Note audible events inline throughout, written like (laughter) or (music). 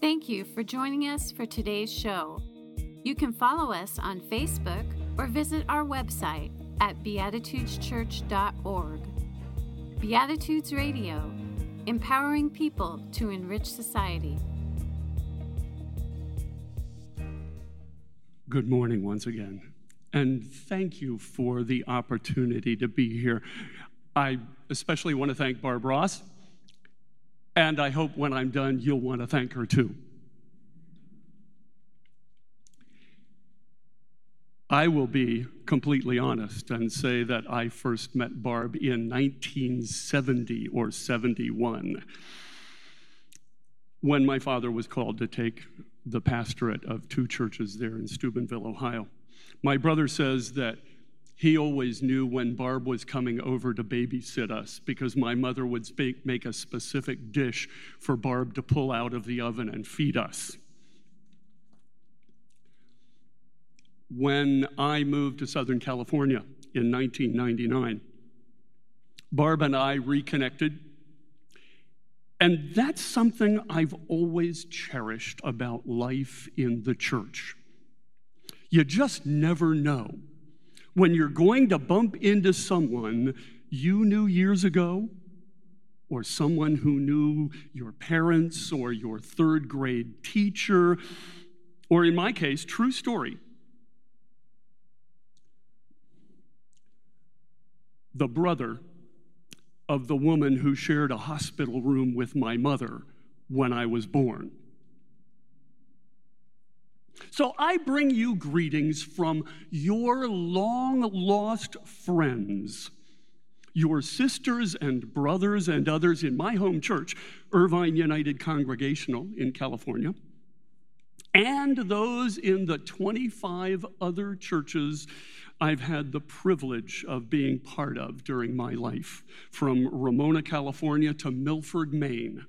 Thank you for joining us for today's show. You can follow us on Facebook or visit our website at beatitudeschurch.org. Beatitudes Radio, empowering people to enrich society. Good morning once again, and thank you for the opportunity to be here. I especially want to thank Barb Ross, and I hope when I'm done, you'll want to thank her too. I will be completely honest and say that I first met Barb in 1970 or 71 when my father was called to take the pastorate of two churches there in Steubenville, Ohio. My brother says that he always knew when Barb was coming over to babysit us because my mother would make a specific dish for Barb to pull out of the oven and feed us. When I moved to Southern California in 1999, Barb and I reconnected. And that's something I've always cherished about life in the church. You just never know when you're going to bump into someone you knew years ago, or someone who knew your parents or your third grade teacher, or in my case, true story, the brother of the woman who shared a hospital room with my mother when I was born. So I bring you greetings from your long lost friends, your sisters and brothers and others in my home church, Irvine United Congregational in California, and those in the 25 other churches I've had the privilege of being part of during my life, from Ramona, California to Milford, Maine.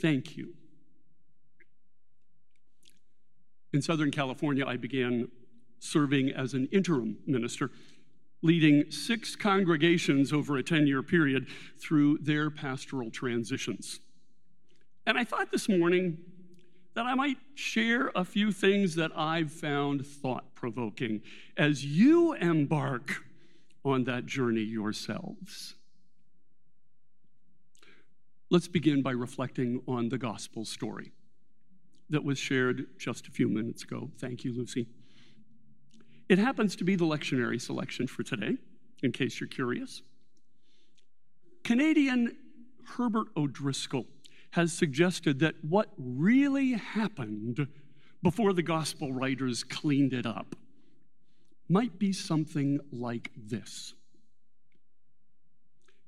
Thank you. In Southern California, I began serving as an interim minister, leading six congregations over a 10 year period through their pastoral transitions. And I thought this morning that I might share a few things that I've found thought provoking as you embark on that journey yourselves. Let's begin by reflecting on the gospel story that was shared just a few minutes ago. Thank you, Lucy. It happens to be the lectionary selection for today, in case you're curious. Canadian Herbert O'Driscoll has suggested that what really happened before the gospel writers cleaned it up might be something like this.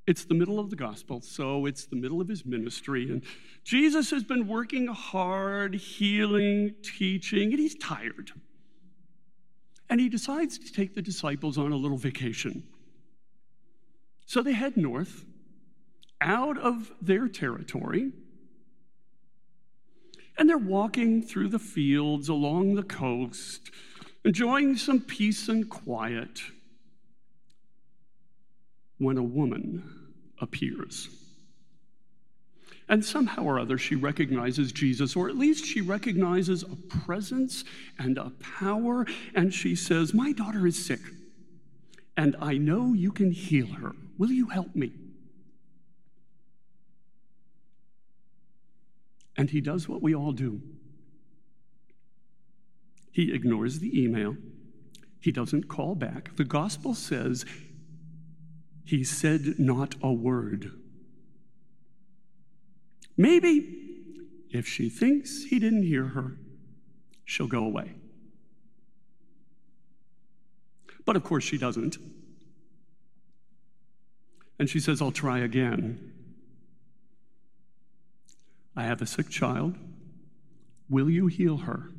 It's the middle of the gospel, so it's the middle of his ministry. And Jesus has been working hard, healing, teaching, and he's tired. And he decides to take the disciples on a little vacation. So they head north, out of their territory, and they're walking through the fields along the coast, enjoying some peace and quiet, when a woman appears. And somehow or other, she recognizes Jesus, or at least she recognizes a presence and a power, and she says, My daughter is sick, and I know you can heal her. Will you help me? And he does what we all do he ignores the email, he doesn't call back. The gospel says he said not a word. Maybe if she thinks he didn't hear her, she'll go away. But of course, she doesn't. And she says, I'll try again. I have a sick child. Will you heal her?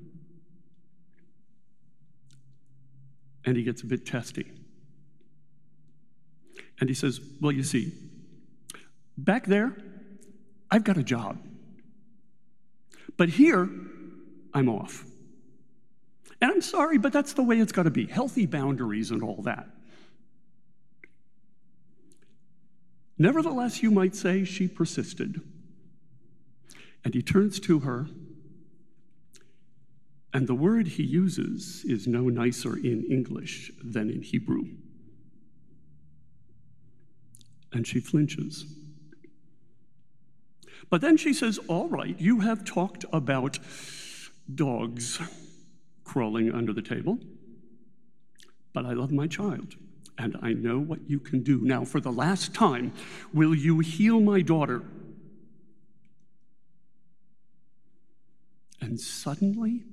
And he gets a bit testy. And he says, Well, you see, back there, I've got a job. But here, I'm off. And I'm sorry, but that's the way it's got to be healthy boundaries and all that. Nevertheless, you might say she persisted. And he turns to her, and the word he uses is no nicer in English than in Hebrew. And she flinches. But then she says, All right, you have talked about dogs crawling under the table, but I love my child, and I know what you can do. Now, for the last time, will you heal my daughter? And suddenly,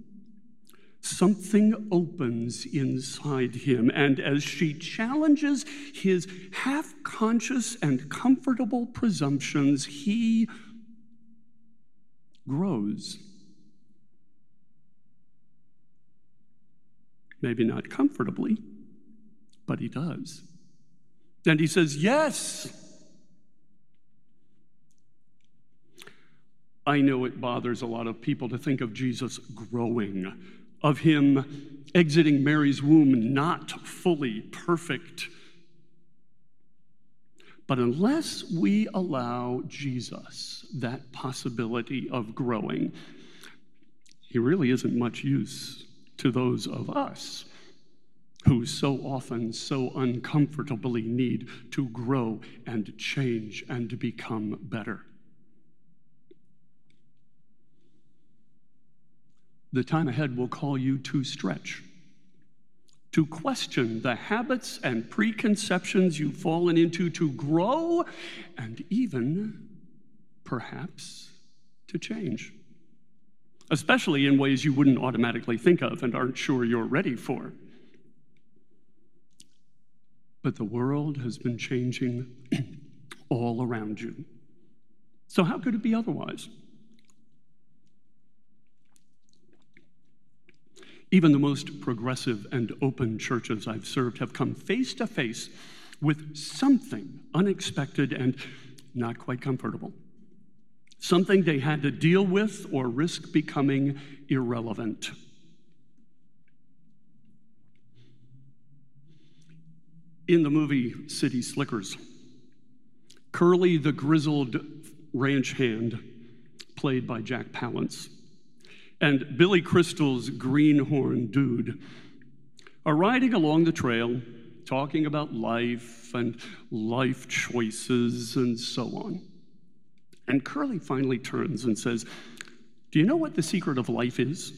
something opens inside him. And as she challenges his half conscious and comfortable presumptions, he grows. Maybe not comfortably, but he does. And he says, Yes. I know it bothers a lot of people to think of Jesus growing, of him exiting Mary's womb not fully perfect. But unless we allow Jesus that possibility of growing, he really isn't much use to those of oh. us who so often, so uncomfortably need to grow and change and become better. The time ahead will call you to stretch, to question the habits and preconceptions you've fallen into, to grow, and even, perhaps, to change especially in ways you wouldn't automatically think of and aren't sure you're ready for. But the world has been changing (clears throat) all around you. So, how could it be otherwise? Even the most progressive and open churches I've served have come face to face with something unexpected and not quite comfortable something they had to deal with or risk becoming irrelevant. In the movie City Slickers, Curly the grizzled ranch hand, played by Jack Palance, and Billy Crystal's greenhorn dude are riding along the trail talking about life and life choices and so on. And Curly finally turns and says, Do you know what the secret of life is?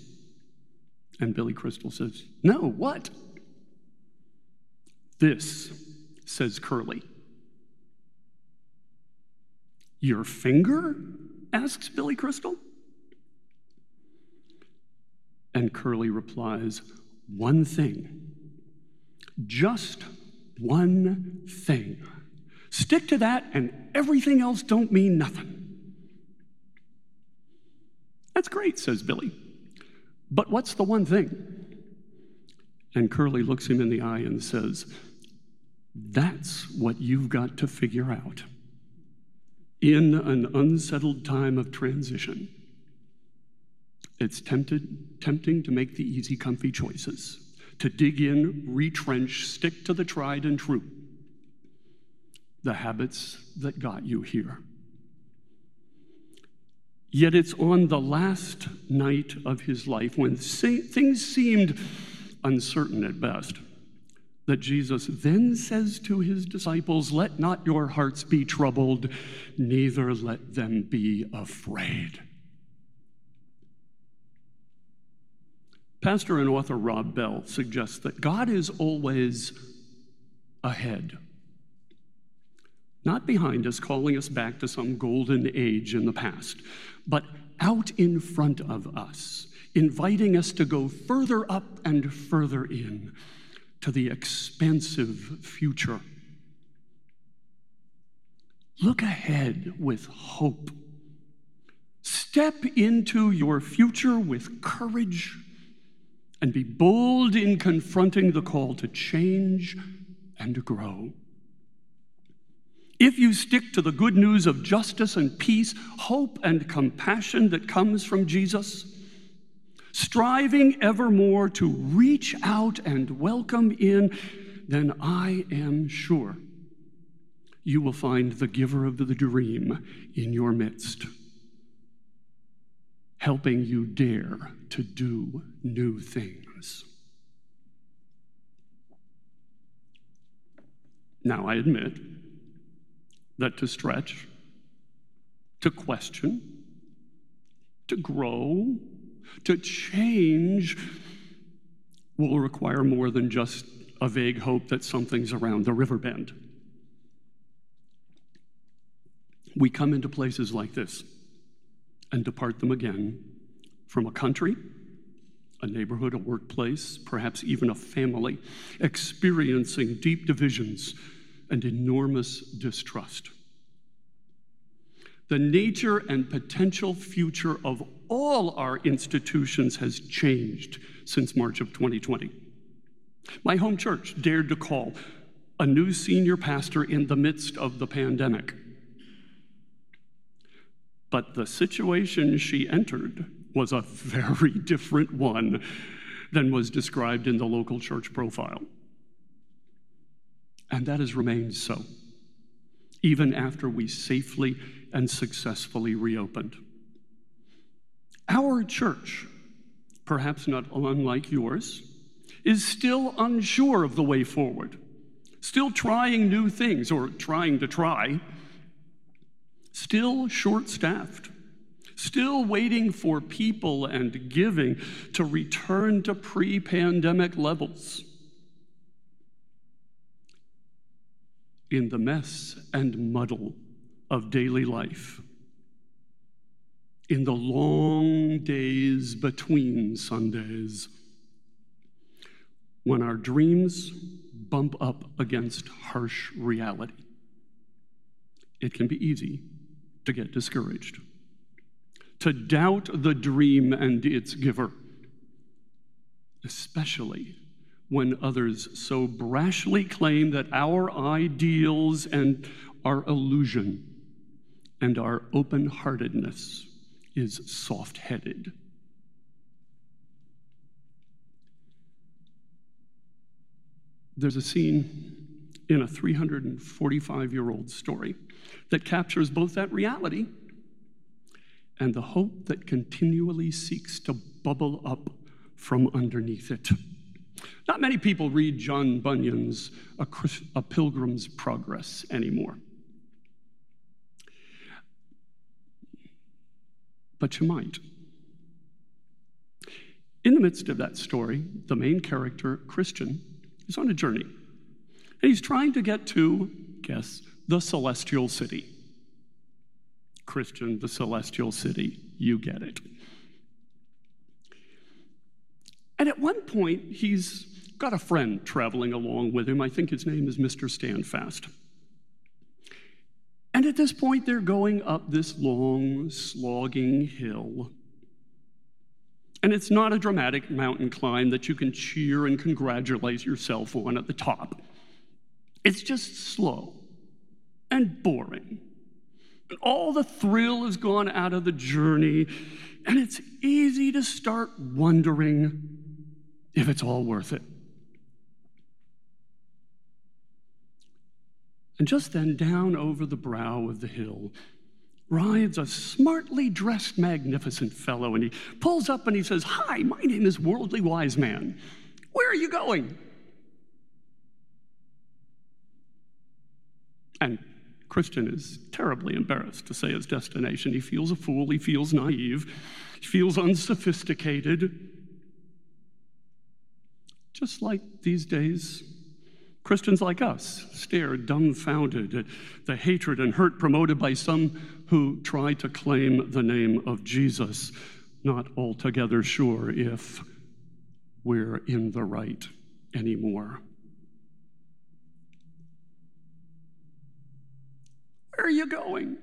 And Billy Crystal says, No, what? This, says Curly. Your finger? asks Billy Crystal. And Curly replies, One thing. Just one thing. Stick to that, and everything else don't mean nothing. That's great, says Billy. But what's the one thing? And Curly looks him in the eye and says, That's what you've got to figure out. In an unsettled time of transition, it's tempted, tempting to make the easy, comfy choices, to dig in, retrench, stick to the tried and true, the habits that got you here. Yet it's on the last night of his life, when things seemed uncertain at best, that Jesus then says to his disciples, Let not your hearts be troubled, neither let them be afraid. Pastor and author Rob Bell suggests that God is always ahead not behind us, calling us back to some golden age in the past, but out in front of us, inviting us to go further up and further in to the expansive future. Look ahead with hope. Step into your future with courage and be bold in confronting the call to change and to grow. If you stick to the good news of justice and peace, hope and compassion that comes from Jesus, striving evermore to reach out and welcome in, then I am sure you will find the giver of the dream in your midst. Helping you dare to do new things. Now, I admit that to stretch, to question, to grow, to change will require more than just a vague hope that something's around the river bend. We come into places like this and depart them again from a country, a neighborhood, a workplace, perhaps even a family, experiencing deep divisions and enormous distrust. The nature and potential future of all our institutions has changed since March of 2020. My home church dared to call a new senior pastor in the midst of the pandemic. But the situation she entered was a very (laughs) different one than was described in the local church profile. And that has remained so, even after we safely and successfully reopened. Our church, perhaps not unlike yours, is still unsure of the way forward, still trying new things or trying to try, still short staffed, still waiting for people and giving to return to pre pandemic levels. In the mess and muddle of daily life, in the long days between Sundays, when our dreams bump up against harsh reality, it can be easy to get discouraged, to doubt the dream and its giver, especially when others so brashly claim that our ideals and our illusion and our open heartedness is soft headed. There's a scene in a 345 year old story that captures both that reality and the hope that continually seeks to bubble up from underneath it. Not many people read John Bunyan's A, a Pilgrim's Progress anymore. But you might. In the midst of that story, the main character, Christian, is on a journey. And he's trying to get to, guess, the celestial city. Christian, the celestial city, you get it. And at one point, he's got a friend traveling along with him. I think his name is Mr. Standfast. And at this point, they're going up this long, slogging hill. And it's not a dramatic mountain climb that you can cheer and congratulate yourself on at the top. It's just slow and boring. And all the thrill has gone out of the journey, and it's easy to start wondering if it's all worth it. And just then, down over the brow of the hill, rides a smartly dressed, magnificent fellow, and he pulls up and he says, Hi, my name is Worldly Wise Man. Where are you going? And Christian is terribly embarrassed to say his destination. He feels a fool, he feels naive, he feels unsophisticated. Just like these days, Christians like us stare dumbfounded at the hatred and hurt promoted by some who try to claim the name of Jesus, not altogether sure if we're in the right anymore. Where are you going?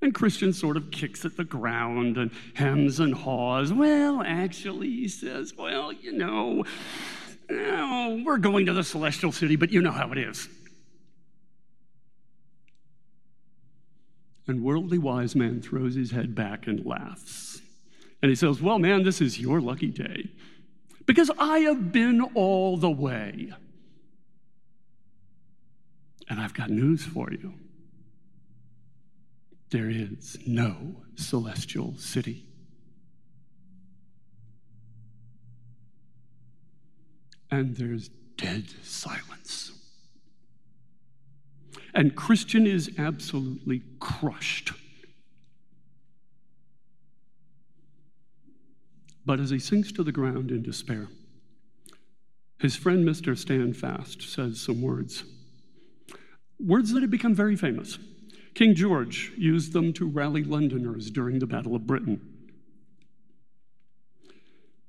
And Christian sort of kicks at the ground and hems and haws. Well, actually, he says, well, you know, we're going to the celestial city, but you know how it is. And worldly wise man throws his head back and laughs. And he says, Well, man, this is your lucky day because I have been all the way. And I've got news for you. there is no celestial city. And there's dead silence. And Christian is absolutely crushed. But as he sinks to the ground in despair, his friend Mr. Standfast says some words. Words that have become very famous. King George used them to rally Londoners during the Battle of Britain.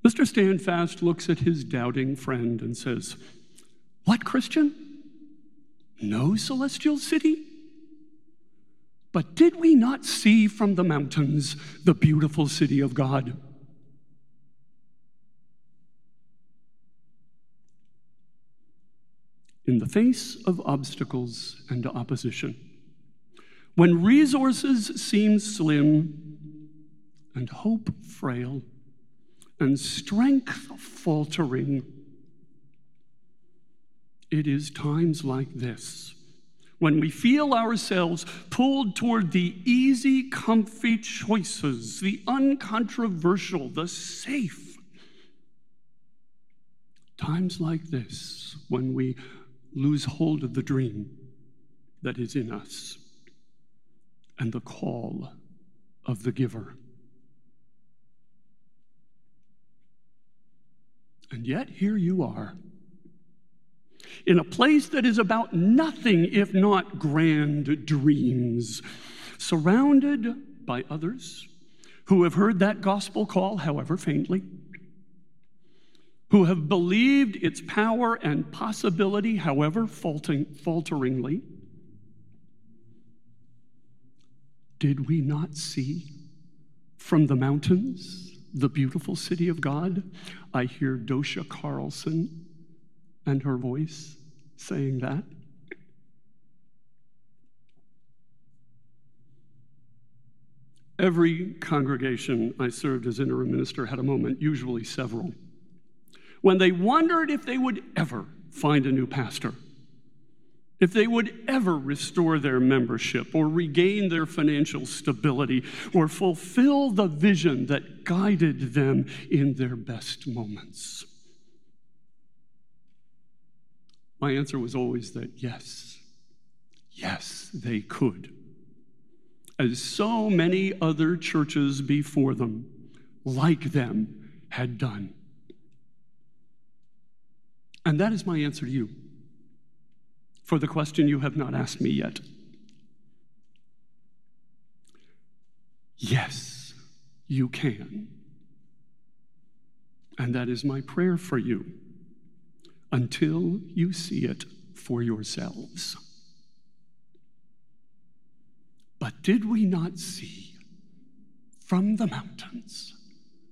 Mr. Standfast looks at his doubting friend and says, What, Christian? No celestial city? But did we not see from the mountains the beautiful city of God? In the face of obstacles and opposition, when resources seem slim and hope frail and strength faltering, it is times like this when we feel ourselves pulled toward the easy, comfy choices, the uncontroversial, the safe. Times like this when we lose hold of the dream that is in us and the call of the giver. And yet, here you are, in a place that is about nothing if not grand dreams, surrounded by others who have heard that gospel call, however faintly, who have believed its power and possibility, however falteringly Did we not see from the mountains the beautiful city of God? I hear Dosha Carlson and her voice saying that. Every congregation I served as interim minister had a moment, usually several, when they wondered if they would ever find a new pastor if they would ever restore their membership or regain their financial stability or fulfill the vision that guided them in their best moments. My answer was always that yes, yes, they could. As so many other churches before them, like them, had done. And that is my answer to you for the question you have not asked me yet. Yes, you can. And that is my prayer for you until you see it for yourselves. But did we not see from the mountains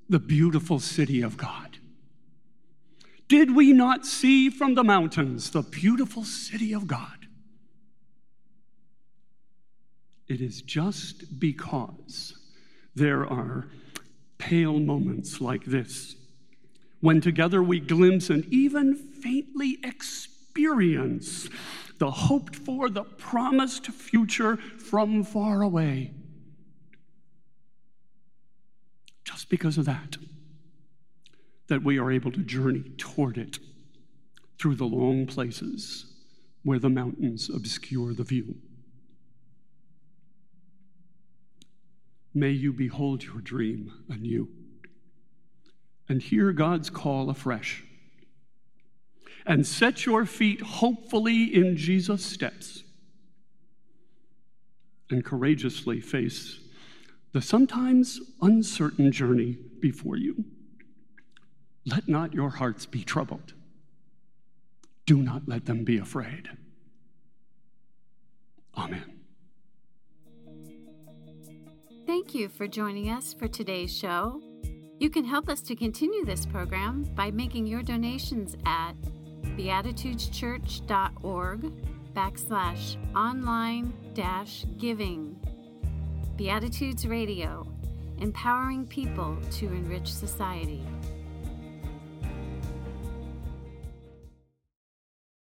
the beautiful city of God? Did we not see from the mountains the beautiful city of God? It is just because there are pale moments like this when together we glimpse and even faintly experience the hoped for, the promised future from far away. Just because of that that we are able to journey toward it through the long places where the mountains obscure the view. May you behold your dream anew and hear God's call afresh and set your feet hopefully in Jesus' steps and courageously face the sometimes uncertain journey before you. Let not your hearts be troubled. Do not let them be afraid. Amen. Thank you for joining us for today's show. You can help us to continue this program by making your donations at beatitudeschurch.org backslash online dash giving. Beatitudes Radio, empowering people to enrich society.